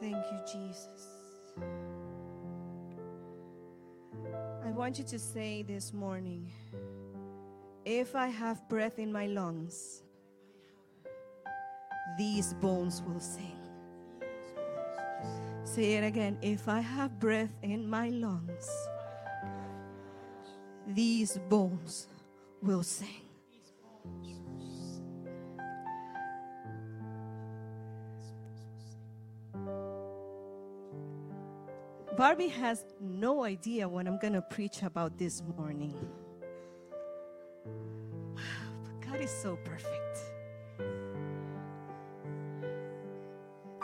Thank you, Jesus. I want you to say this morning if I have breath in my lungs, these bones will sing. Say it again. If I have breath in my lungs, these bones will sing. Barbie has no idea what I'm going to preach about this morning. But God is so perfect.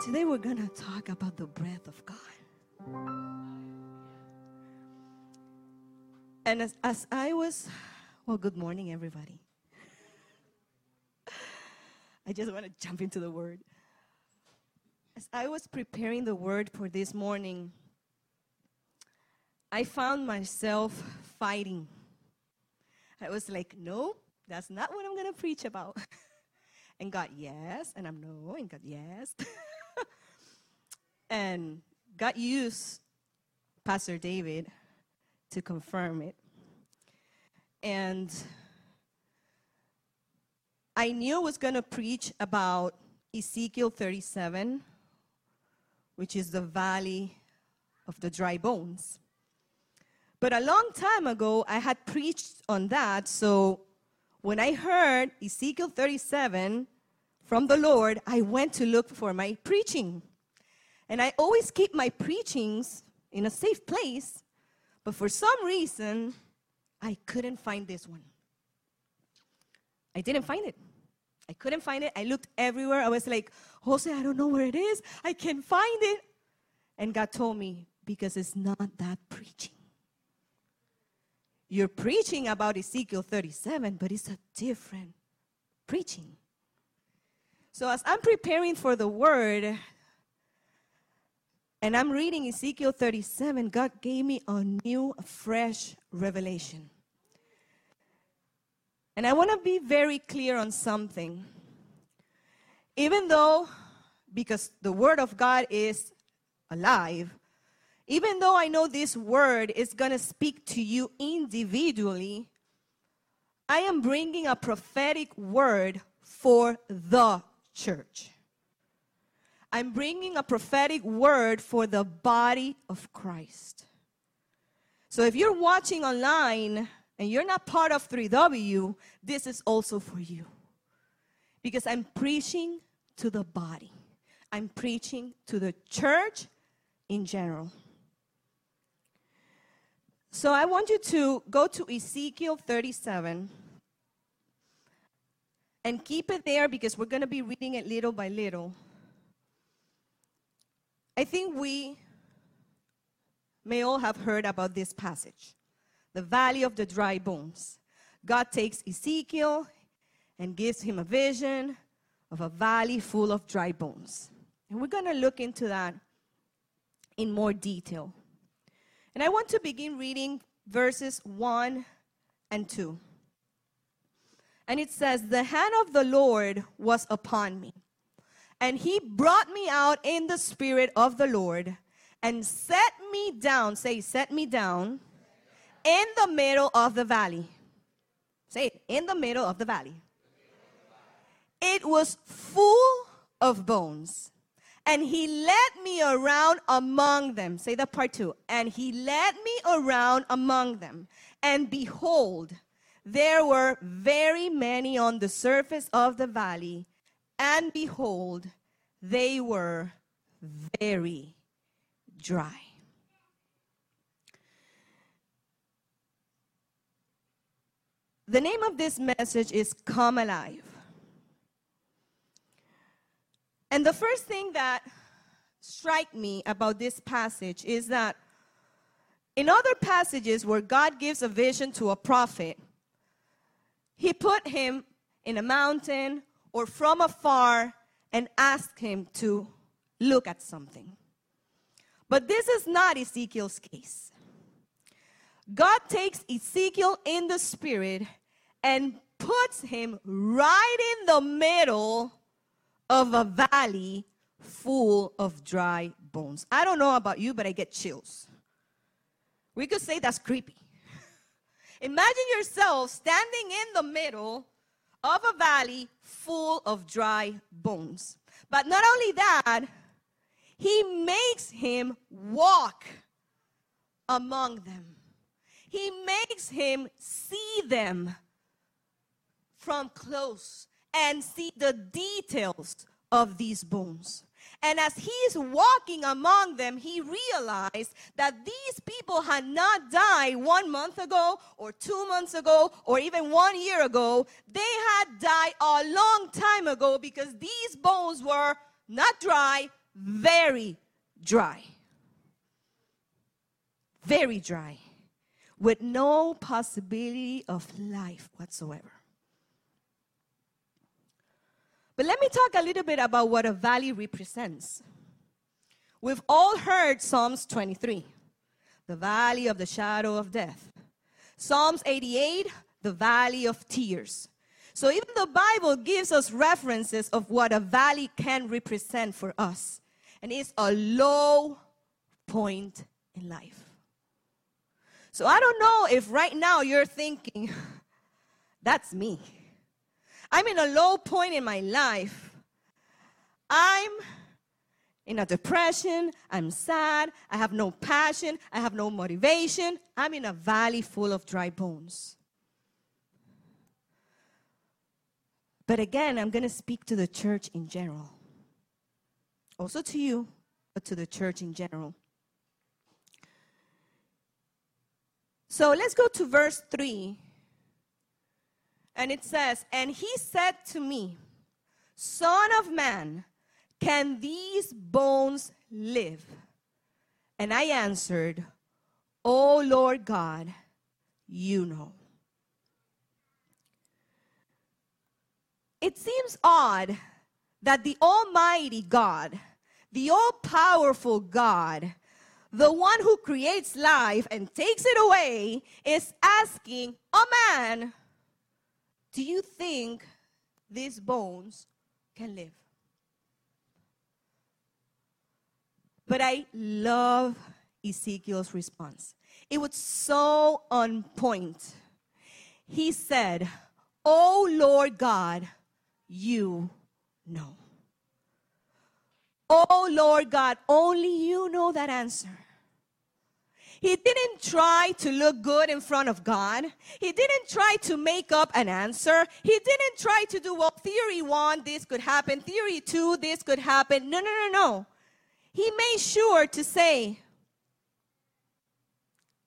Today we're going to talk about the breath of God. And as, as I was, well, good morning, everybody. I just want to jump into the word. As I was preparing the word for this morning, I found myself fighting. I was like, no, that's not what I'm going to preach about. and God, yes. And I'm no. And God, yes. and God used Pastor David to confirm it. And I knew I was going to preach about Ezekiel 37, which is the valley of the dry bones. But a long time ago, I had preached on that. So when I heard Ezekiel 37 from the Lord, I went to look for my preaching. And I always keep my preachings in a safe place. But for some reason, I couldn't find this one. I didn't find it. I couldn't find it. I looked everywhere. I was like, Jose, I don't know where it is. I can't find it. And God told me, because it's not that preaching. You're preaching about Ezekiel 37, but it's a different preaching. So as I'm preparing for the word, and I'm reading Ezekiel 37, God gave me a new, fresh revelation. And I want to be very clear on something. Even though, because the Word of God is alive, even though I know this word is going to speak to you individually, I am bringing a prophetic word for the church. I'm bringing a prophetic word for the body of Christ. So if you're watching online and you're not part of 3W, this is also for you. Because I'm preaching to the body, I'm preaching to the church in general. So I want you to go to Ezekiel 37 and keep it there because we're going to be reading it little by little. I think we may all have heard about this passage the valley of the dry bones. God takes Ezekiel and gives him a vision of a valley full of dry bones. And we're going to look into that in more detail. And I want to begin reading verses 1 and 2. And it says, The hand of the Lord was upon me, and he brought me out in the spirit of the Lord and set me down. Say, set me down in the middle of the valley. Say in the middle of the valley. It was full of bones and he led me around among them. Say that part two. And he led me around among them. And behold, there were very many on the surface of the valley. And behold, they were very dry. The name of this message is Come Alive. And the first thing that strike me about this passage is that in other passages where God gives a vision to a prophet, he put him in a mountain or from afar and asked him to look at something. But this is not Ezekiel's case. God takes Ezekiel in the spirit and puts him right in the middle of a valley full of dry bones. I don't know about you, but I get chills. We could say that's creepy. Imagine yourself standing in the middle of a valley full of dry bones. But not only that, he makes him walk among them. He makes him see them from close and see the details of these bones. And as he's walking among them, he realized that these people had not died one month ago, or two months ago, or even one year ago. They had died a long time ago because these bones were not dry, very dry. Very dry, with no possibility of life whatsoever. But let me talk a little bit about what a valley represents. We've all heard Psalms 23, the valley of the shadow of death. Psalms 88, the valley of tears. So even the Bible gives us references of what a valley can represent for us. And it's a low point in life. So I don't know if right now you're thinking, that's me. I'm in a low point in my life. I'm in a depression. I'm sad. I have no passion. I have no motivation. I'm in a valley full of dry bones. But again, I'm going to speak to the church in general. Also to you, but to the church in general. So let's go to verse 3 and it says, And he said to me, Son of man, can these bones live? And I answered, O Lord God, you know. It seems odd that the Almighty God, the all powerful God, the one who creates life and takes it away, is asking a man do you think these bones can live? But I love Ezekiel's response. It was so on point. He said, Oh Lord God, you know. Oh Lord God, only you know that answer. He didn't try to look good in front of God. He didn't try to make up an answer. He didn't try to do, well, theory one, this could happen. Theory two, this could happen. No, no, no, no. He made sure to say,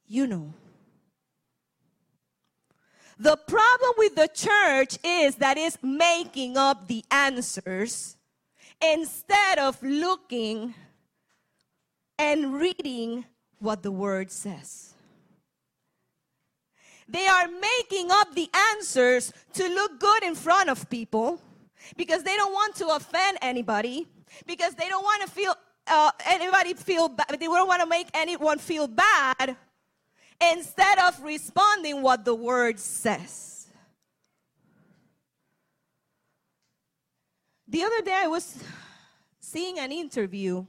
you know. The problem with the church is that it's making up the answers instead of looking and reading what the word says. They are making up the answers to look good in front of people because they don't want to offend anybody, because they don't want to feel uh, anybody feel bad, they don't want to make anyone feel bad instead of responding what the word says. The other day I was seeing an interview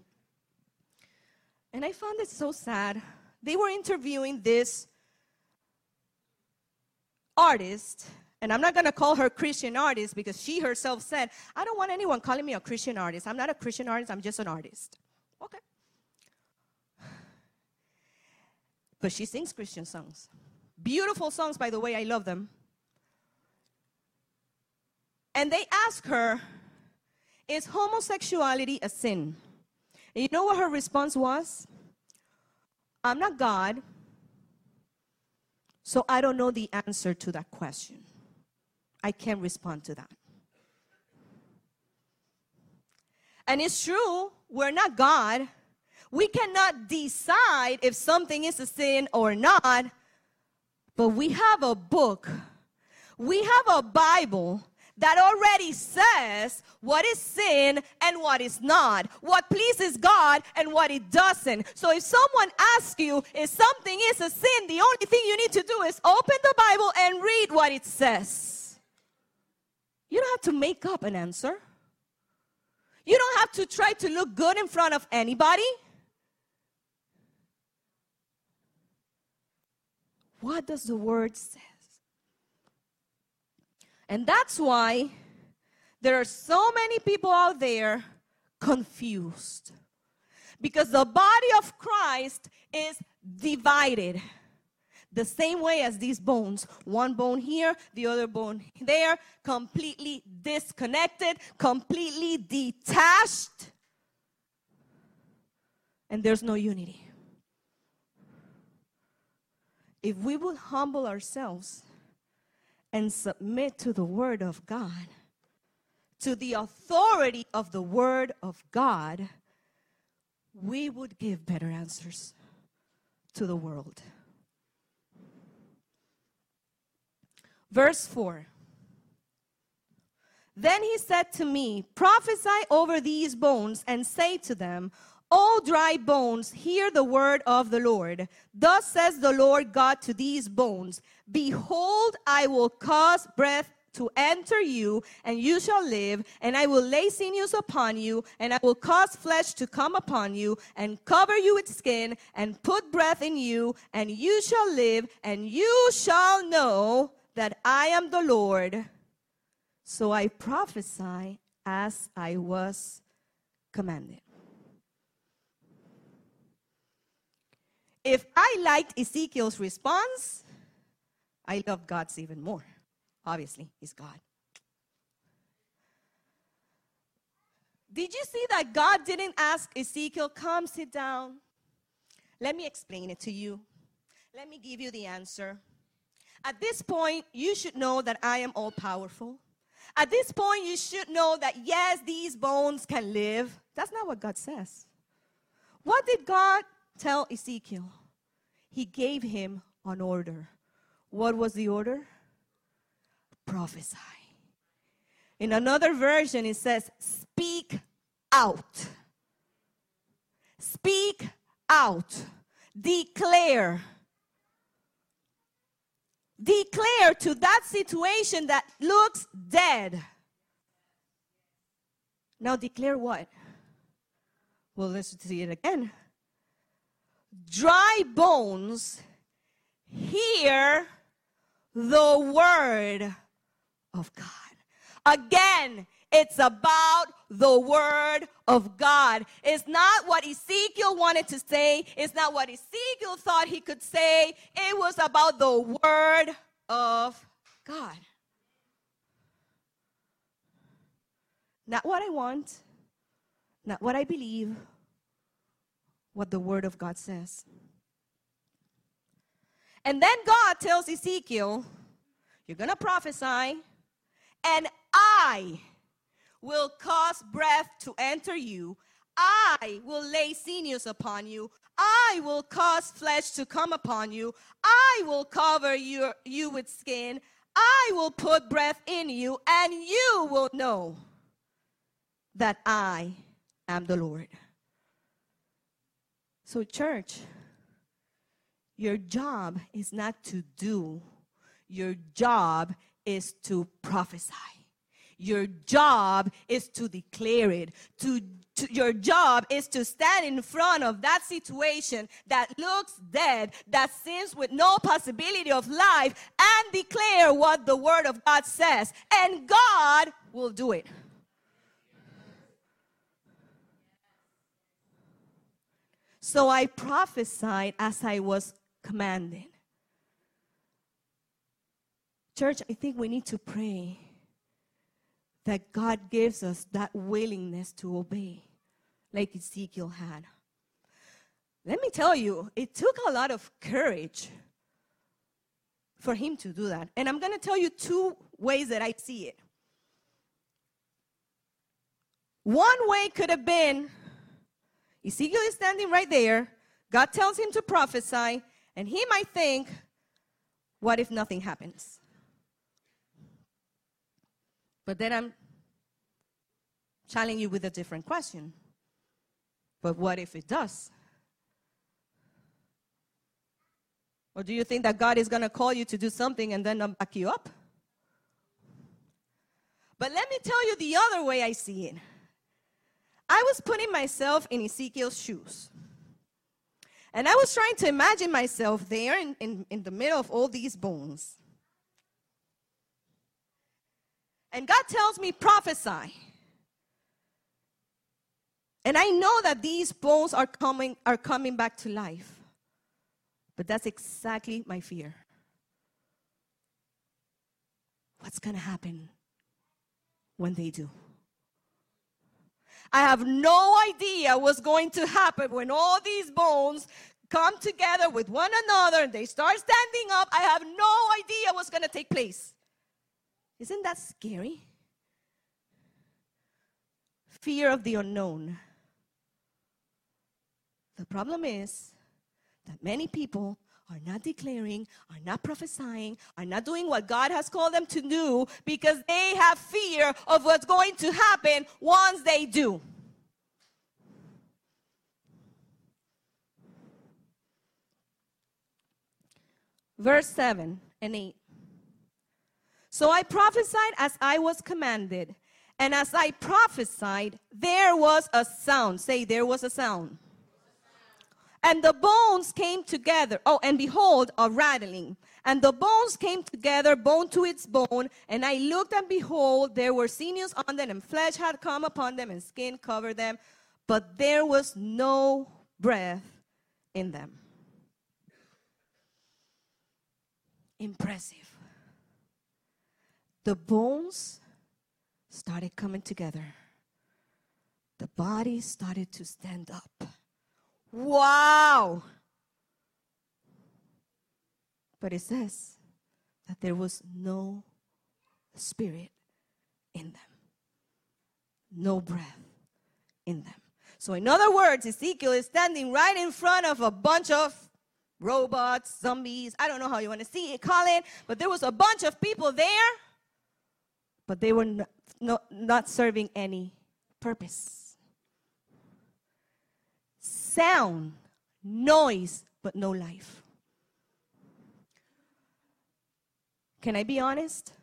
and I found it so sad. They were interviewing this artist, and I'm not going to call her Christian artist because she herself said, I don't want anyone calling me a Christian artist. I'm not a Christian artist, I'm just an artist. Okay. But she sings Christian songs. Beautiful songs, by the way, I love them. And they ask her, Is homosexuality a sin? And you know what her response was? I'm not God, so I don't know the answer to that question. I can't respond to that. And it's true, we're not God. We cannot decide if something is a sin or not, but we have a book, we have a Bible that already says what is sin and what is not, what pleases God and what it doesn't. So if someone asks you if something is a sin, the only thing you need to do is open the Bible and read what it says. You don't have to make up an answer. You don't have to try to look good in front of anybody. What does the word say? And that's why there are so many people out there confused. Because the body of Christ is divided. The same way as these bones, one bone here, the other bone there, completely disconnected, completely detached, and there's no unity. If we would humble ourselves and submit to the Word of God, to the authority of the Word of God, we would give better answers to the world. Verse 4 Then he said to me, Prophesy over these bones and say to them, O dry bones, hear the word of the Lord. Thus says the Lord God to these bones Behold, I will cause breath to enter you, and you shall live, and I will lay sinews upon you, and I will cause flesh to come upon you, and cover you with skin, and put breath in you, and you shall live, and you shall know that I am the Lord. So I prophesy as I was commanded. If I liked Ezekiel's response, I love God's even more. Obviously, He's God. Did you see that God didn't ask Ezekiel, come sit down? Let me explain it to you. Let me give you the answer. At this point, you should know that I am all powerful. At this point, you should know that yes, these bones can live. That's not what God says. What did God tell Ezekiel? He gave him an order. What was the order? Prophesy. In another version, it says, Speak out. Speak out. Declare declare to that situation that looks dead. Now declare what? Well, let's see it again. Dry bones hear the word of God. Again, it's about the word of God. It's not what Ezekiel wanted to say. It's not what Ezekiel thought he could say. It was about the word of God. Not what I want, not what I believe, what the word of God says. And then God tells Ezekiel, You're going to prophesy, and I will cause breath to enter you. I will lay sinews upon you. I will cause flesh to come upon you. I will cover your, you with skin. I will put breath in you, and you will know that I am the Lord. So, church, your job is not to do, your job is to prophesy. Your job is to declare it. To, to, your job is to stand in front of that situation that looks dead, that seems with no possibility of life, and declare what the Word of God says. And God will do it. So I prophesied as I was commanded. Church, I think we need to pray that God gives us that willingness to obey, like Ezekiel had. Let me tell you, it took a lot of courage for him to do that. And I'm going to tell you two ways that I see it. One way could have been Ezekiel is standing right there, God tells him to prophesy, and he might think, what if nothing happens? But then I'm challenging you with a different question. But what if it does? Or do you think that God is going to call you to do something and then back you up? But let me tell you the other way I see it. I was putting myself in Ezekiel's shoes. And I was trying to imagine myself there in, in, in the middle of all these bones. And God tells me, prophesy. And I know that these bones are coming, are coming back to life. But that's exactly my fear. What's going to happen when they do? I have no idea what's going to happen when all these bones come together with one another and they start standing up. I have no idea what's going to take place. Isn't that scary? Fear of the unknown. The problem is that many people are not declaring, are not prophesying, are not doing what God has called them to do because they have fear of what's going to happen once they do. Verse 7 and 8. So I prophesied as I was commanded, and as I prophesied, there was a sound. Say, there was a sound and the bones came together. Oh, and behold, a rattling. And the bones came together, bone to its bone. And I looked, and behold, there were sinews on them, and flesh had come upon them, and skin covered them. But there was no breath in them. Impressive. The bones started coming together, the body started to stand up Wow. But it says that there was no spirit in them, no breath in them. So, in other words, Ezekiel is standing right in front of a bunch of robots, zombies, I don't know how you want to see it, call it, but there was a bunch of people there, but they were not, not, not serving any purpose sound, noise, but no life. Can I be honest?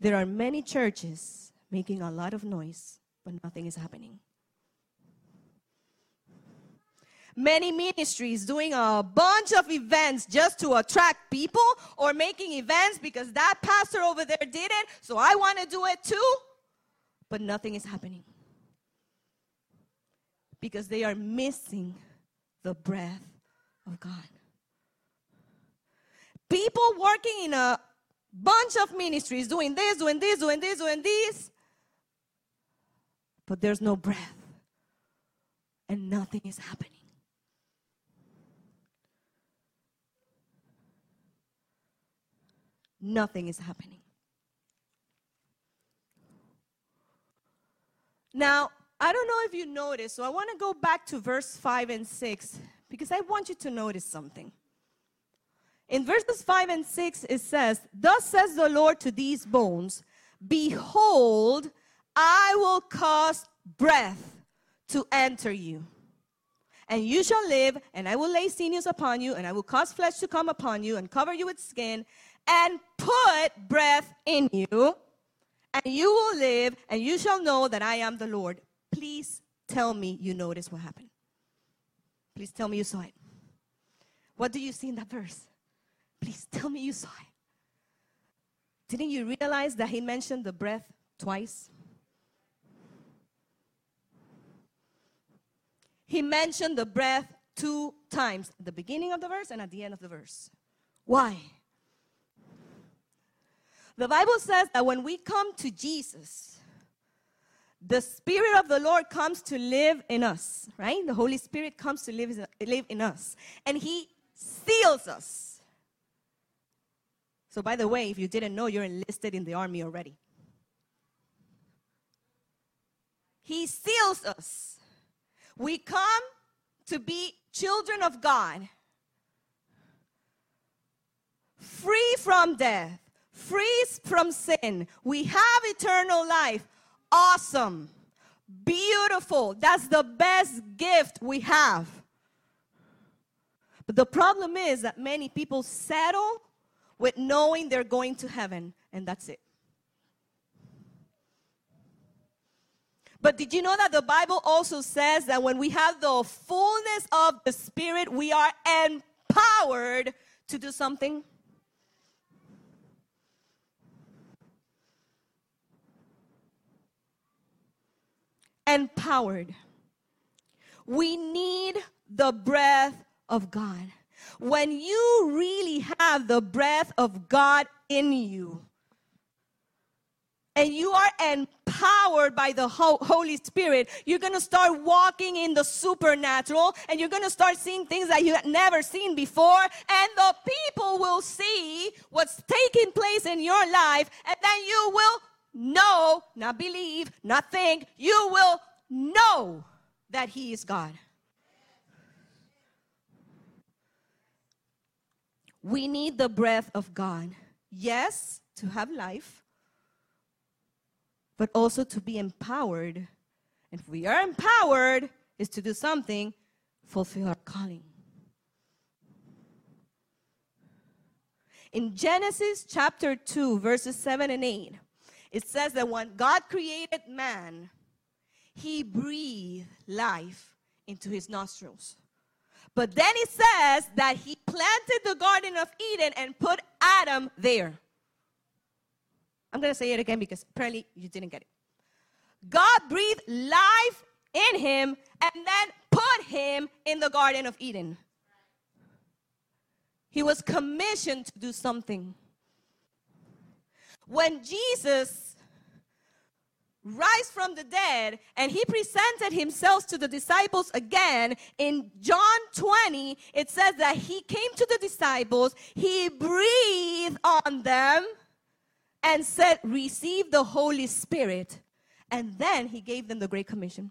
There are many churches making a lot of noise, but nothing is happening. Many ministries doing a bunch of events just to attract people or making events because that pastor over there did it, so I want to do it too, but nothing is happening because they are missing the breath of God. People working in a bunch of ministries doing this, doing this, doing this, doing this, but there's no breath and nothing is happening. Nothing is happening. Now, I don't know if you noticed, so I want to go back to verse 5 and 6 because I want you to notice something. In verses 5 and 6, it says, Thus says the Lord to these bones, Behold, I will cause breath to enter you. And you shall live, and I will lay sinews upon you, and I will cause flesh to come upon you, and cover you with skin, and put breath in you, and you will live, and you shall know that I am the Lord. Please tell me you noticed what happened. Please tell me you saw it. What do you see in that verse? Please tell me you saw it. Didn't you realize that he mentioned the breath twice? He mentioned the breath two times at the beginning of the verse and at the end of the verse. Why? The Bible says that when we come to Jesus, the Spirit of the Lord comes to live in us, right? The Holy Spirit comes to live, live in us. And He seals us. So, by the way, if you didn't know, you're enlisted in the army already. He seals us. We come to be children of God, free from death, free from sin. We have eternal life awesome, beautiful. That's the best gift we have. But the problem is that many people settle with knowing they're going to heaven, and that's it. But did you know that the Bible also says that when we have the fullness of the Spirit, we are empowered to do something? Empowered. We need the breath of God. When you really have the breath of God in you, and you are empowered by the Holy Spirit, you're going to start walking in the supernatural and you're going to start seeing things that you had never seen before. And the people will see what's taking place in your life, and then you will know, not believe, not think, you will know that He is God. We need the breath of God. Yes, to have life, but also to be empowered. And if we are empowered, is to do something, fulfill our calling. In Genesis chapter 2, verses 7 and 8, it says that when God created man, he breathed life into his nostrils. But then it says that he planted the Garden of Eden and put Adam there. I'm going to say it again because apparently you didn't get it. God breathed life in him and then put him in the Garden of Eden. He was commissioned to do something. When Jesus rise from the dead and he presented himself to the disciples again in John 20 it says that he came to the disciples he breathed on them and said receive the holy spirit. And then he gave them the great commission.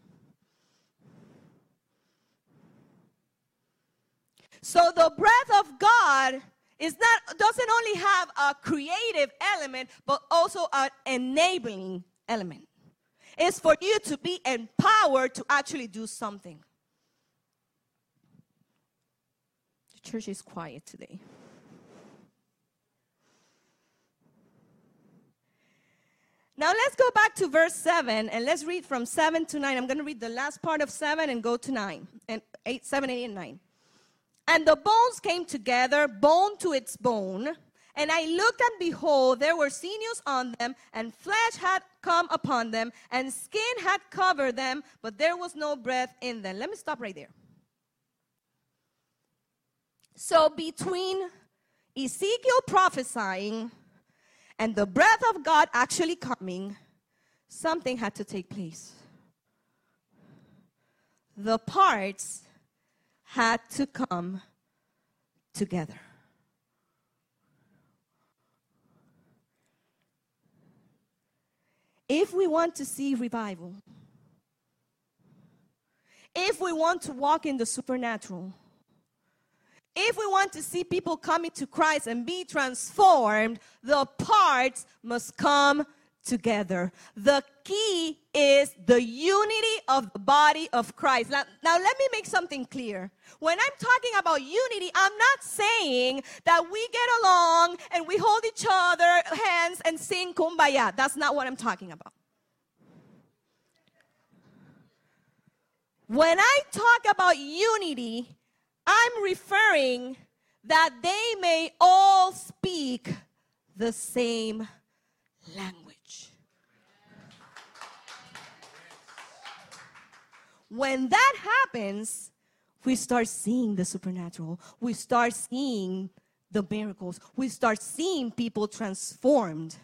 So the breath of god is not doesn't only have a creative element but also an enabling element It's for you to be empowered to actually do something. The church is quiet today. Now let's go back to verse 7 and let's read from 7 to 9. I'm going to read the last part of 7 and go to 9 and 8, 7, 8, and 9. And the bones came together, bone to its bone and I looked and behold, there were sinews on them, and flesh had come upon them, and skin had covered them, but there was no breath in them. Let me stop right there. So between Ezekiel prophesying and the breath of God actually coming, something had to take place. The parts had to come together. If we want to see revival, if we want to walk in the supernatural, if we want to see people coming to Christ and be transformed, the parts must come together. The key is the unity of the body of Christ. Now, now, let me make something clear. When I'm talking about unity, I'm not saying that we get along and we hold each other hands and sing kumbaya. That's not what I'm talking about. When I talk about unity, I'm referring that they may all speak the same language. When that happens, we start seeing the supernatural. We start seeing the miracles. We start seeing people transformed.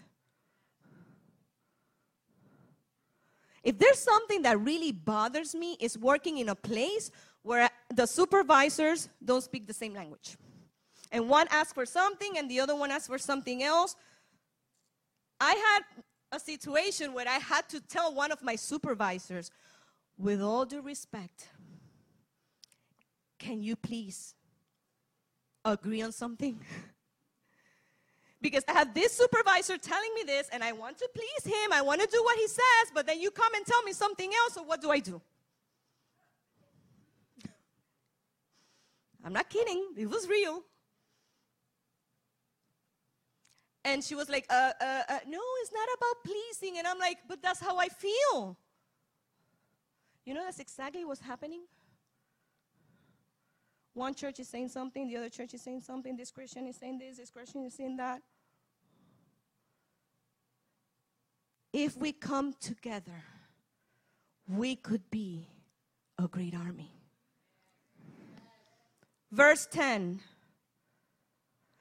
If there's something that really bothers me, is working in a place where the supervisors don't speak the same language. And one asks for something and the other one asks for something else. I had a situation where I had to tell one of my supervisors, with all due respect, can you please agree on something? because I have this supervisor telling me this and I want to please him, I want to do what he says, but then you come and tell me something else, so what do I do? I'm not kidding, it was real. And she was like, uh, uh, uh, no, it's not about pleasing. And I'm like, but that's how I feel. You know that's exactly what's happening? One church is saying something, the other church is saying something, this Christian is saying this, this Christian is saying that. If we come together, we could be a great army. Verse 10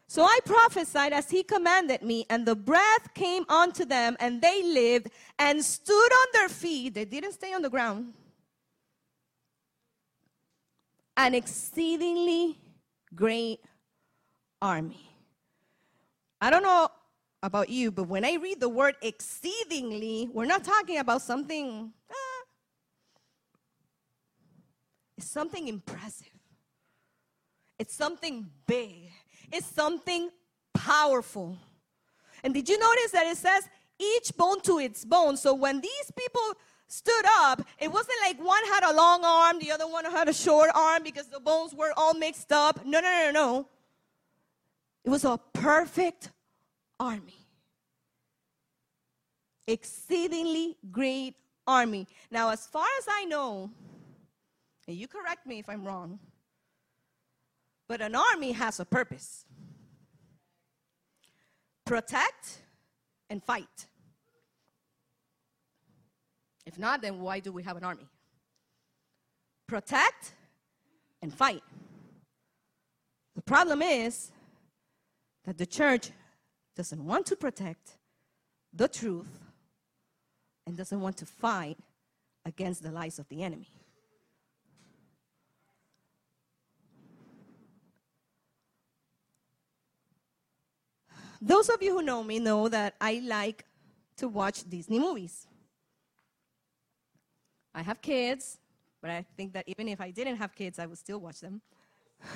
So I prophesied as he commanded me, and the breath came onto them, and they lived and stood on their feet. They didn't stay on the ground. An exceedingly great army. I don't know about you, but when I read the word exceedingly, we're not talking about something, ah, it's something impressive. It's something big. It's something powerful. And did you notice that it says each bone to its bone? So when these people stood up, it wasn't like one had a long arm, the other one had a short arm because the bones were all mixed up. No, no, no, no. It was a perfect army. Exceedingly great army. Now, as far as I know, and you correct me if I'm wrong, but an army has a purpose protect and fight. If not, then why do we have an army? Protect and fight. The problem is that the church doesn't want to protect the truth and doesn't want to fight against the lies of the enemy. Those of you who know me know that I like to watch Disney movies. I have kids, but I think that even if I didn't have kids, I would still watch them.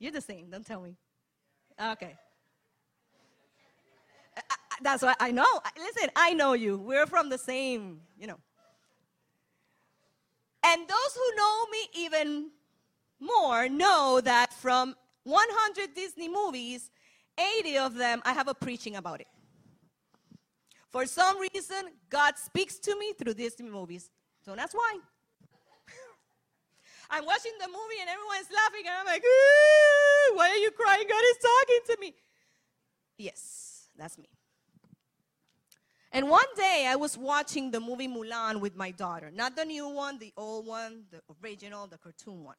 You're the same, don't tell me. Okay. that's what I know. Listen, I know you. We're from the same, you know. And those who know me even more know that from 100 Disney movies, 80 of them, I have a preaching about it. For some reason, God speaks to me through Disney movies. So that's why. I'm watching the movie and everyone's laughing, and I'm like, why are you crying? God is talking to me. Yes, that's me. And one day I was watching the movie Mulan with my daughter. Not the new one, the old one, the original, the cartoon one.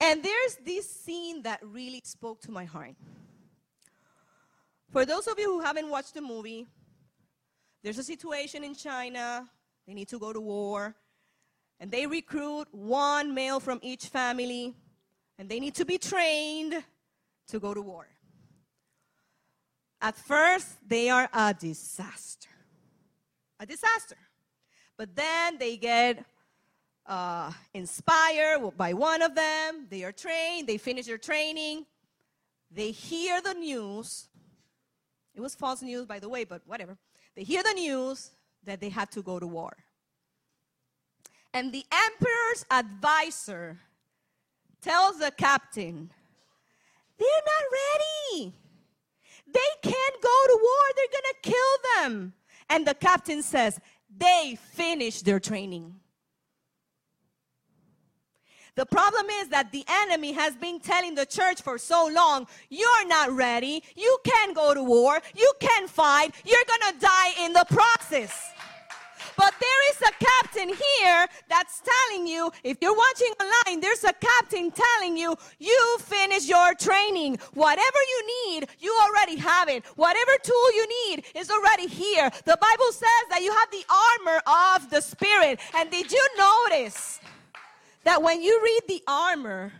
And there's this scene that really spoke to my heart. For those of you who haven't watched the movie, there's a situation in China. They need to go to war. And they recruit one male from each family. And they need to be trained to go to war. At first, they are a disaster. A disaster. But then they get uh, inspired by one of them. They are trained, they finish their training, they hear the news. It was false news, by the way, but whatever. They hear the news that they had to go to war. And the emperor's advisor tells the captain, They're not ready. They can't go to war. They're going to kill them. And the captain says, They finished their training. The problem is that the enemy has been telling the church for so long, you're not ready. You can't go to war. You can't fight. You're going to die in the process. But there is a captain here that's telling you, if you're watching online, there's a captain telling you, you finish your training. Whatever you need, you already have it. Whatever tool you need is already here. The Bible says that you have the armor of the Spirit. And did you notice? That when you read the armor,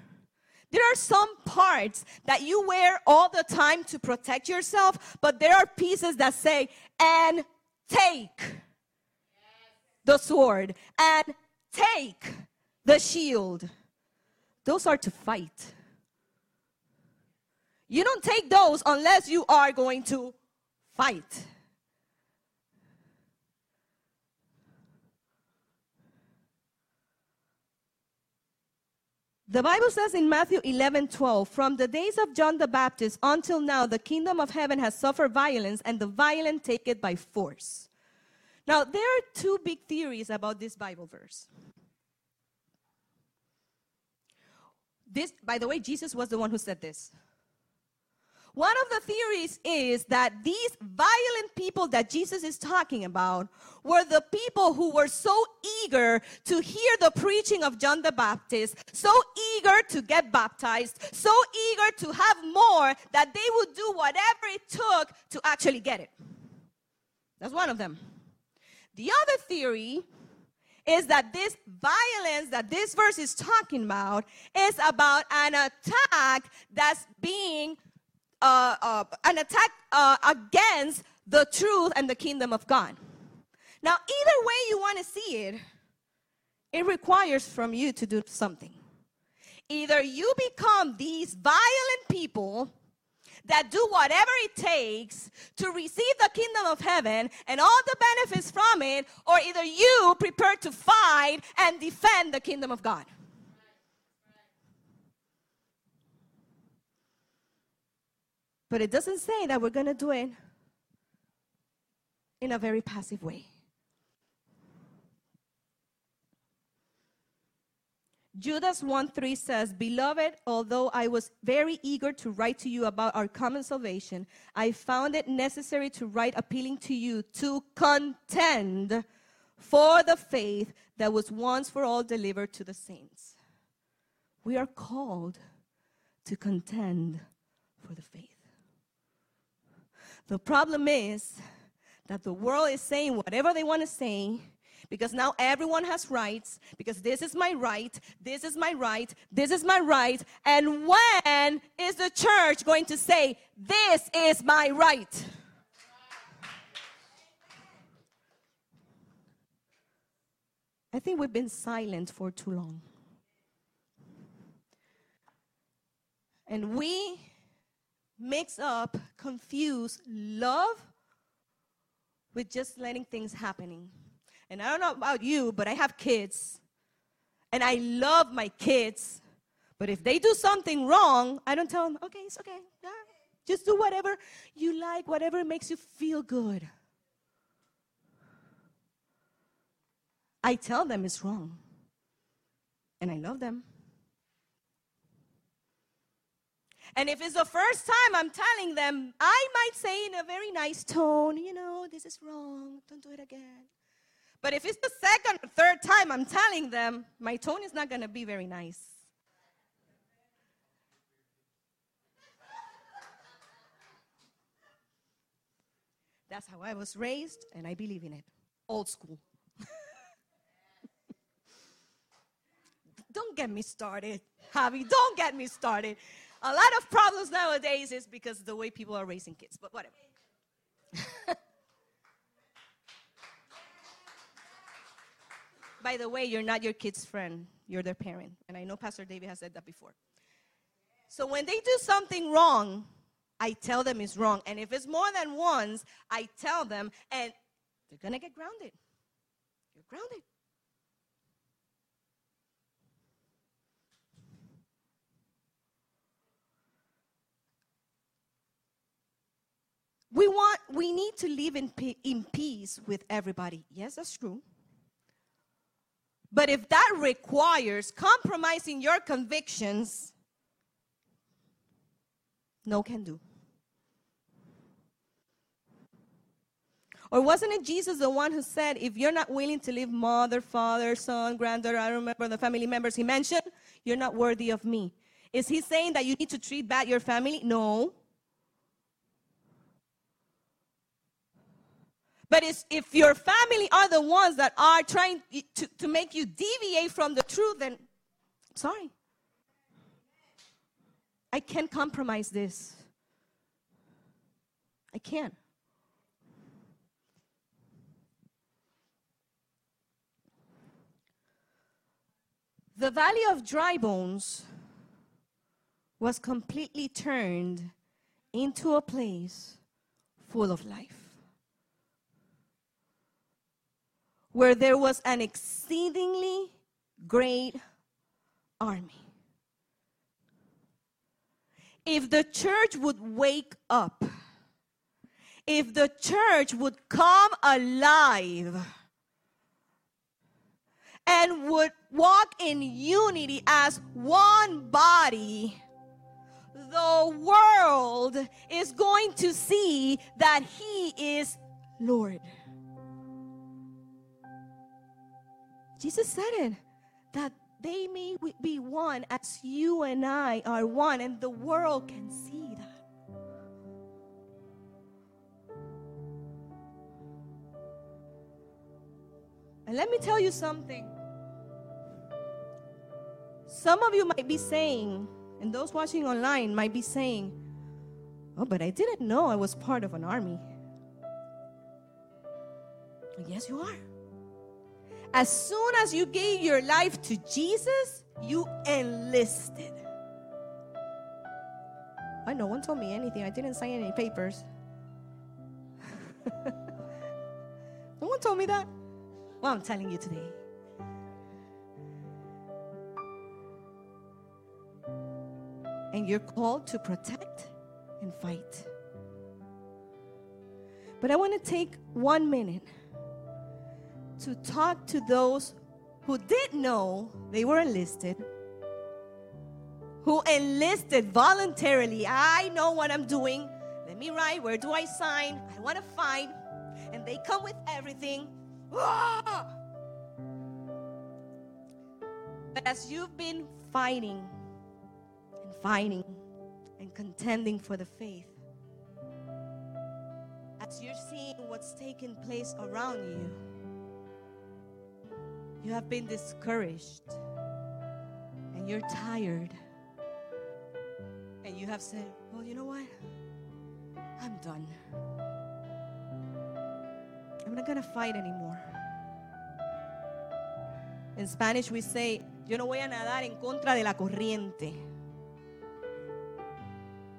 there are some parts that you wear all the time to protect yourself, but there are pieces that say, and take the sword, and take the shield. Those are to fight. You don't take those unless you are going to fight. The Bible says in Matthew 11 12, from the days of John the Baptist until now, the kingdom of heaven has suffered violence, and the violent take it by force. Now, there are two big theories about this Bible verse. This, by the way, Jesus was the one who said this. One of the theories is that these violent people that Jesus is talking about were the people who were so eager to hear the preaching of John the Baptist, so eager to get baptized, so eager to have more that they would do whatever it took to actually get it. That's one of them. The other theory is that this violence that this verse is talking about is about an attack that's being uh, uh, an attack uh, against the truth and the kingdom of God. Now, either way you want to see it, it requires from you to do something. Either you become these violent people that do whatever it takes to receive the kingdom of heaven and all the benefits from it, or either you prepare to fight and defend the kingdom of God. But it doesn't say that we're going to do it in a very passive way. Judas 1 3 says, Beloved, although I was very eager to write to you about our common salvation, I found it necessary to write appealing to you to contend for the faith that was once for all delivered to the saints. We are called to contend for the faith. The problem is that the world is saying whatever they want to say because now everyone has rights because this is my right this is my right this is my right and when is the church going to say this is my right i think we've been silent for too long. And we mix up confuse love with just letting things happening and I don't know about you, but I have kids. And I love my kids. But if they do something wrong, I don't tell them, okay, it's okay. Yeah. Just do whatever you like, whatever makes you feel good. I tell them it's wrong. And I love them. And if it's the first time I'm telling them, I might say in a very nice tone, you know, this is wrong, don't do it again. But if it's the second or third time I'm telling them, my tone is not going to be very nice. That's how I was raised, and I believe in it. Old school. don't get me started, Javi. Don't get me started. A lot of problems nowadays is because the way people are raising kids, but whatever. by the way, you're not your kid's friend, you're their parent. And I know Pastor David has said that before. So when they do something wrong, I tell them it's wrong. And if it's more than once, I tell them, and they're going to get grounded. You're grounded. We want, we need to live in, in peace with everybody. Yes, that's true. But if that requires compromising your convictions, no can do. Or wasn't it Jesus the one who said, if you're not willing to leave mother, father, son, granddaughter, I don't remember the family members he mentioned, you're not worthy of me? Is he saying that you need to treat bad your family? No. But if your family are the ones that are trying to, to make you deviate from the truth, then sorry. I can't compromise this. I can't. The valley of dry bones was completely turned into a place full of life. Where there was an exceedingly great army. if the church would wake up, if the church would come alive and would walk in unity as one body, the world is going to see that He is Lord. Jesus said it that they may be one as you and I are one, and the world can see that. And let me tell you something. Some of you might be saying, and those watching online might be saying, Oh, but I didn't know I was part of an army. Yes, you are. As soon as you gave your life to Jesus, you enlisted. I no one told me anything. I didn't sign any papers. no one told me that. Well, I'm telling you today. And you're called to protect and fight. But I want to take one minute to talk to those who did know they were enlisted, who enlisted voluntarily. I know what I'm doing. Let me write. Where do I sign? I want to fight. And they come with everything. Ah! But as you've been fighting and fighting and contending for the faith, as you're seeing what's taking place around you, you have been discouraged and you're tired. And you have said, Well, you know what? I'm done. I'm not going to fight anymore. In Spanish, we say, Yo no voy a nadar en contra de la corriente.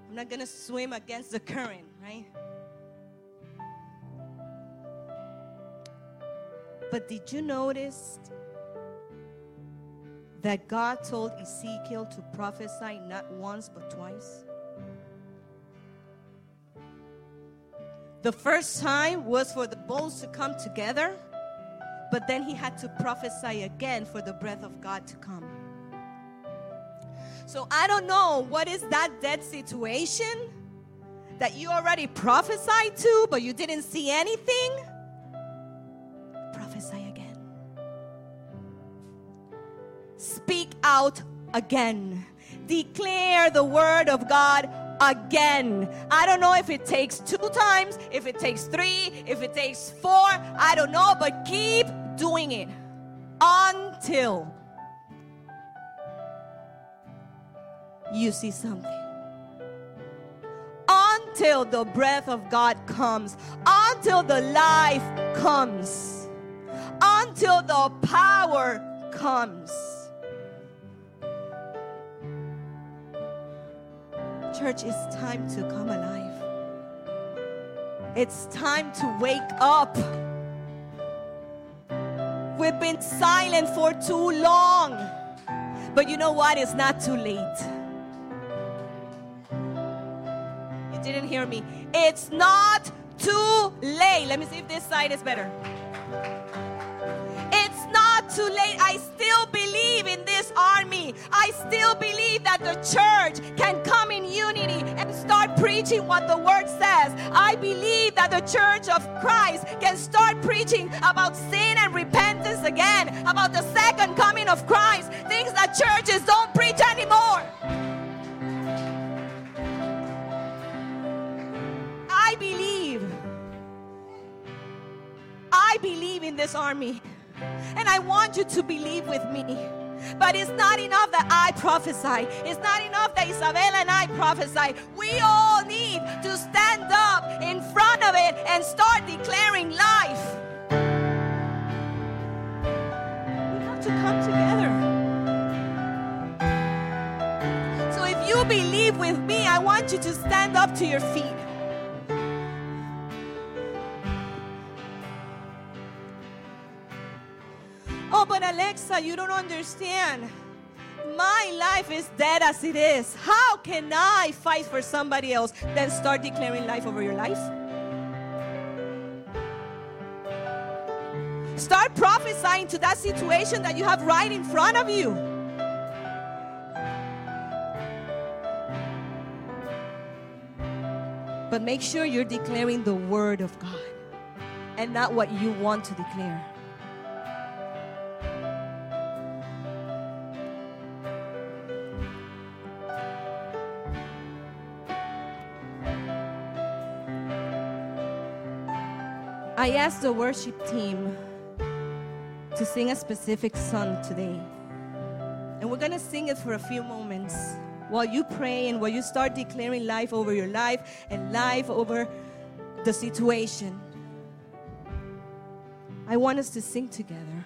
I'm not going to swim against the current, right? But did you notice that God told Ezekiel to prophesy not once but twice? The first time was for the bones to come together, but then he had to prophesy again for the breath of God to come. So I don't know what is that dead situation that you already prophesied to, but you didn't see anything. Out again. Declare the word of God again. I don't know if it takes two times, if it takes three, if it takes four, I don't know, but keep doing it until you see something. Until the breath of God comes, until the life comes, until the power comes. Church, it's time to come alive. It's time to wake up. We've been silent for too long. But you know what? It's not too late. You didn't hear me. It's not too late. Let me see if this side is better It's not too late. I I still believe that the church can come in unity and start preaching what the word says. I believe that the church of Christ can start preaching about sin and repentance again, about the second coming of Christ, things that churches don't preach anymore. I believe. I believe in this army. And I want you to believe with me. But it's not enough that I prophesy. It's not enough that Isabella and I prophesy. We all need to stand up in front of it and start declaring life. We have to come together. So if you believe with me, I want you to stand up to your feet. Oh, but Alexa, you don't understand. My life is dead as it is. How can I fight for somebody else? Then start declaring life over your life. Start prophesying to that situation that you have right in front of you. But make sure you're declaring the Word of God and not what you want to declare. I asked the worship team to sing a specific song today. And we're going to sing it for a few moments while you pray and while you start declaring life over your life and life over the situation. I want us to sing together.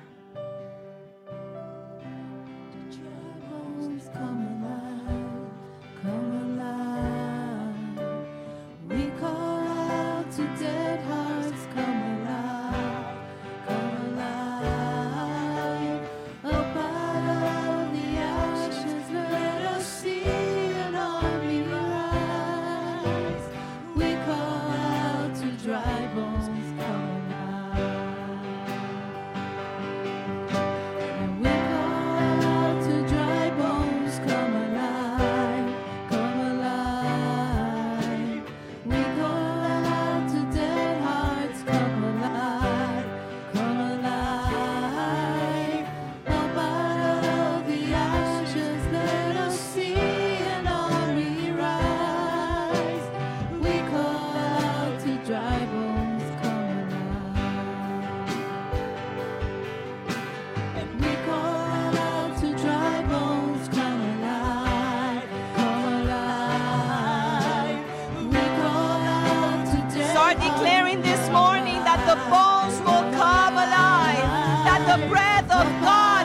the bones will come alive, that the breath of God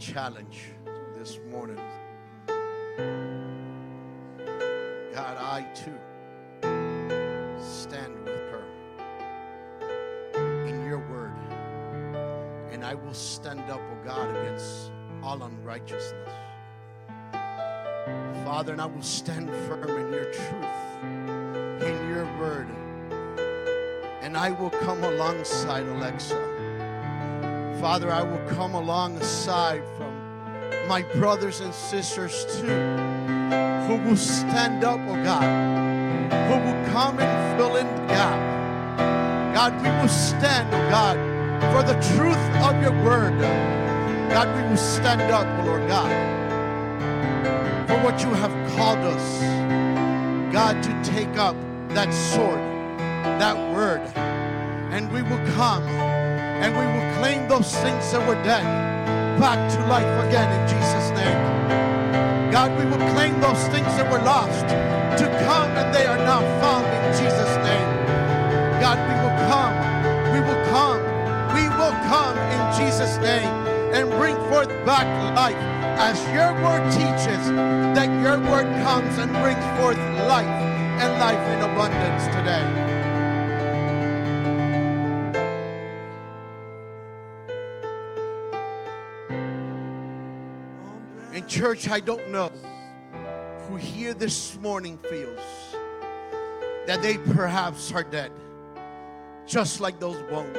challenge this morning. God, I too stand with her in your word. And I will stand up, oh God, against all unrighteousness. Father, and I will stand firm in your truth, in your word. And I will come alongside Alexa. Father, I will come alongside from my brothers and sisters too, who will stand up, oh God, who will come and fill in the gap. God, we will stand, oh God, for the truth of your word. God, we will stand up, oh Lord God, for what you have called us, God, to take up that sword, that word, and we will come and we will claim those things that were dead back to life again in Jesus' name. God, we will claim those things that were lost to come and they are now found in Jesus' name. God, we will come, we will come, we will come in Jesus' name and bring forth back life as your word teaches that your word comes and brings forth life and life in abundance today. Church, I don't know who here this morning feels that they perhaps are dead, just like those bones.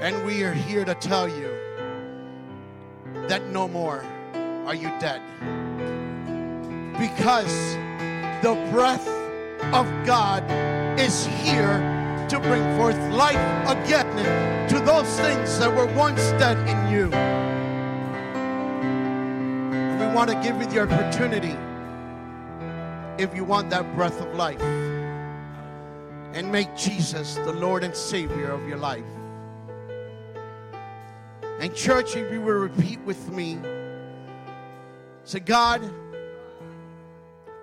And we are here to tell you that no more are you dead. Because the breath of God is here to bring forth life again to those things that were once dead in you. Want to give you the opportunity if you want that breath of life and make Jesus the Lord and Savior of your life. And, church, if you will repeat with me, say, God,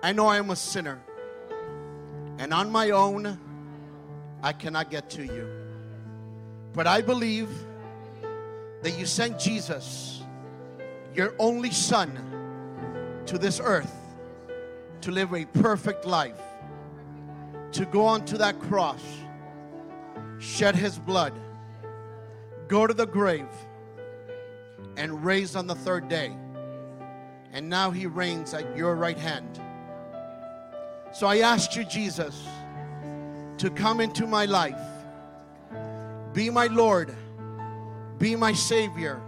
I know I am a sinner, and on my own, I cannot get to you. But I believe that you sent Jesus, your only Son, to this earth to live a perfect life, to go onto that cross, shed his blood, go to the grave, and raised on the third day. And now he reigns at your right hand. So I ask you, Jesus, to come into my life, be my Lord, be my Savior.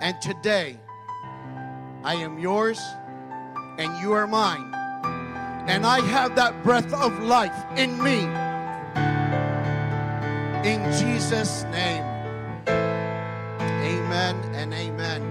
And today, I am yours and you are mine. And I have that breath of life in me. In Jesus' name. Amen and amen.